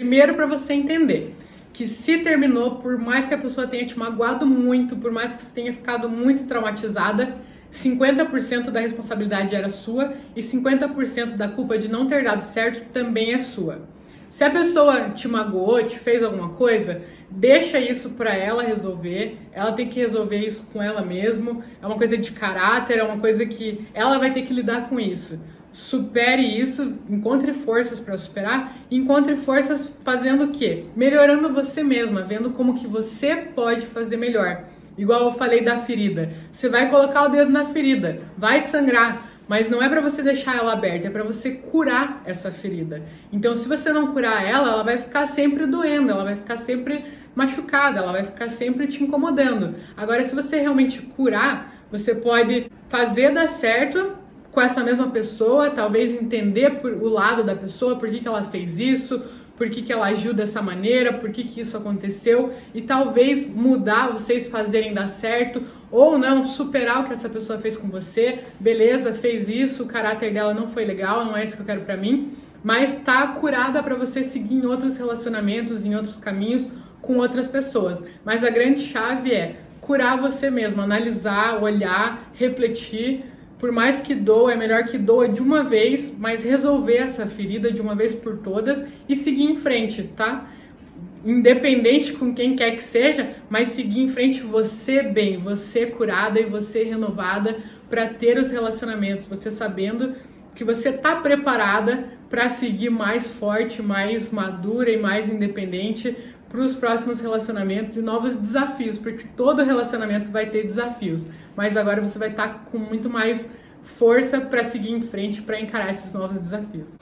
Primeiro, para você entender que se terminou, por mais que a pessoa tenha te magoado muito, por mais que você tenha ficado muito traumatizada, 50% da responsabilidade era sua e 50% da culpa de não ter dado certo também é sua. Se a pessoa te magoou, te fez alguma coisa, deixa isso para ela resolver. Ela tem que resolver isso com ela mesma. É uma coisa de caráter, é uma coisa que ela vai ter que lidar com isso. Supere isso, encontre forças para superar, encontre forças fazendo o quê? Melhorando você mesma, vendo como que você pode fazer melhor. Igual eu falei da ferida. Você vai colocar o dedo na ferida, vai sangrar, mas não é para você deixar ela aberta, é para você curar essa ferida. Então, se você não curar ela, ela vai ficar sempre doendo, ela vai ficar sempre machucada, ela vai ficar sempre te incomodando. Agora, se você realmente curar, você pode fazer dar certo com essa mesma pessoa, talvez entender por, o lado da pessoa, por que, que ela fez isso, por que, que ela agiu dessa maneira, por que, que isso aconteceu e talvez mudar, vocês fazerem dar certo ou não, superar o que essa pessoa fez com você. Beleza, fez isso, o caráter dela não foi legal, não é isso que eu quero para mim, mas tá curada para você seguir em outros relacionamentos, em outros caminhos com outras pessoas. Mas a grande chave é curar você mesmo, analisar, olhar, refletir por mais que doa, é melhor que doa de uma vez, mas resolver essa ferida de uma vez por todas e seguir em frente, tá? Independente com quem quer que seja, mas seguir em frente você bem, você curada e você renovada para ter os relacionamentos, você sabendo que você tá preparada para seguir mais forte, mais madura e mais independente para os próximos relacionamentos e novos desafios, porque todo relacionamento vai ter desafios, mas agora você vai estar tá com muito mais força para seguir em frente, para encarar esses novos desafios.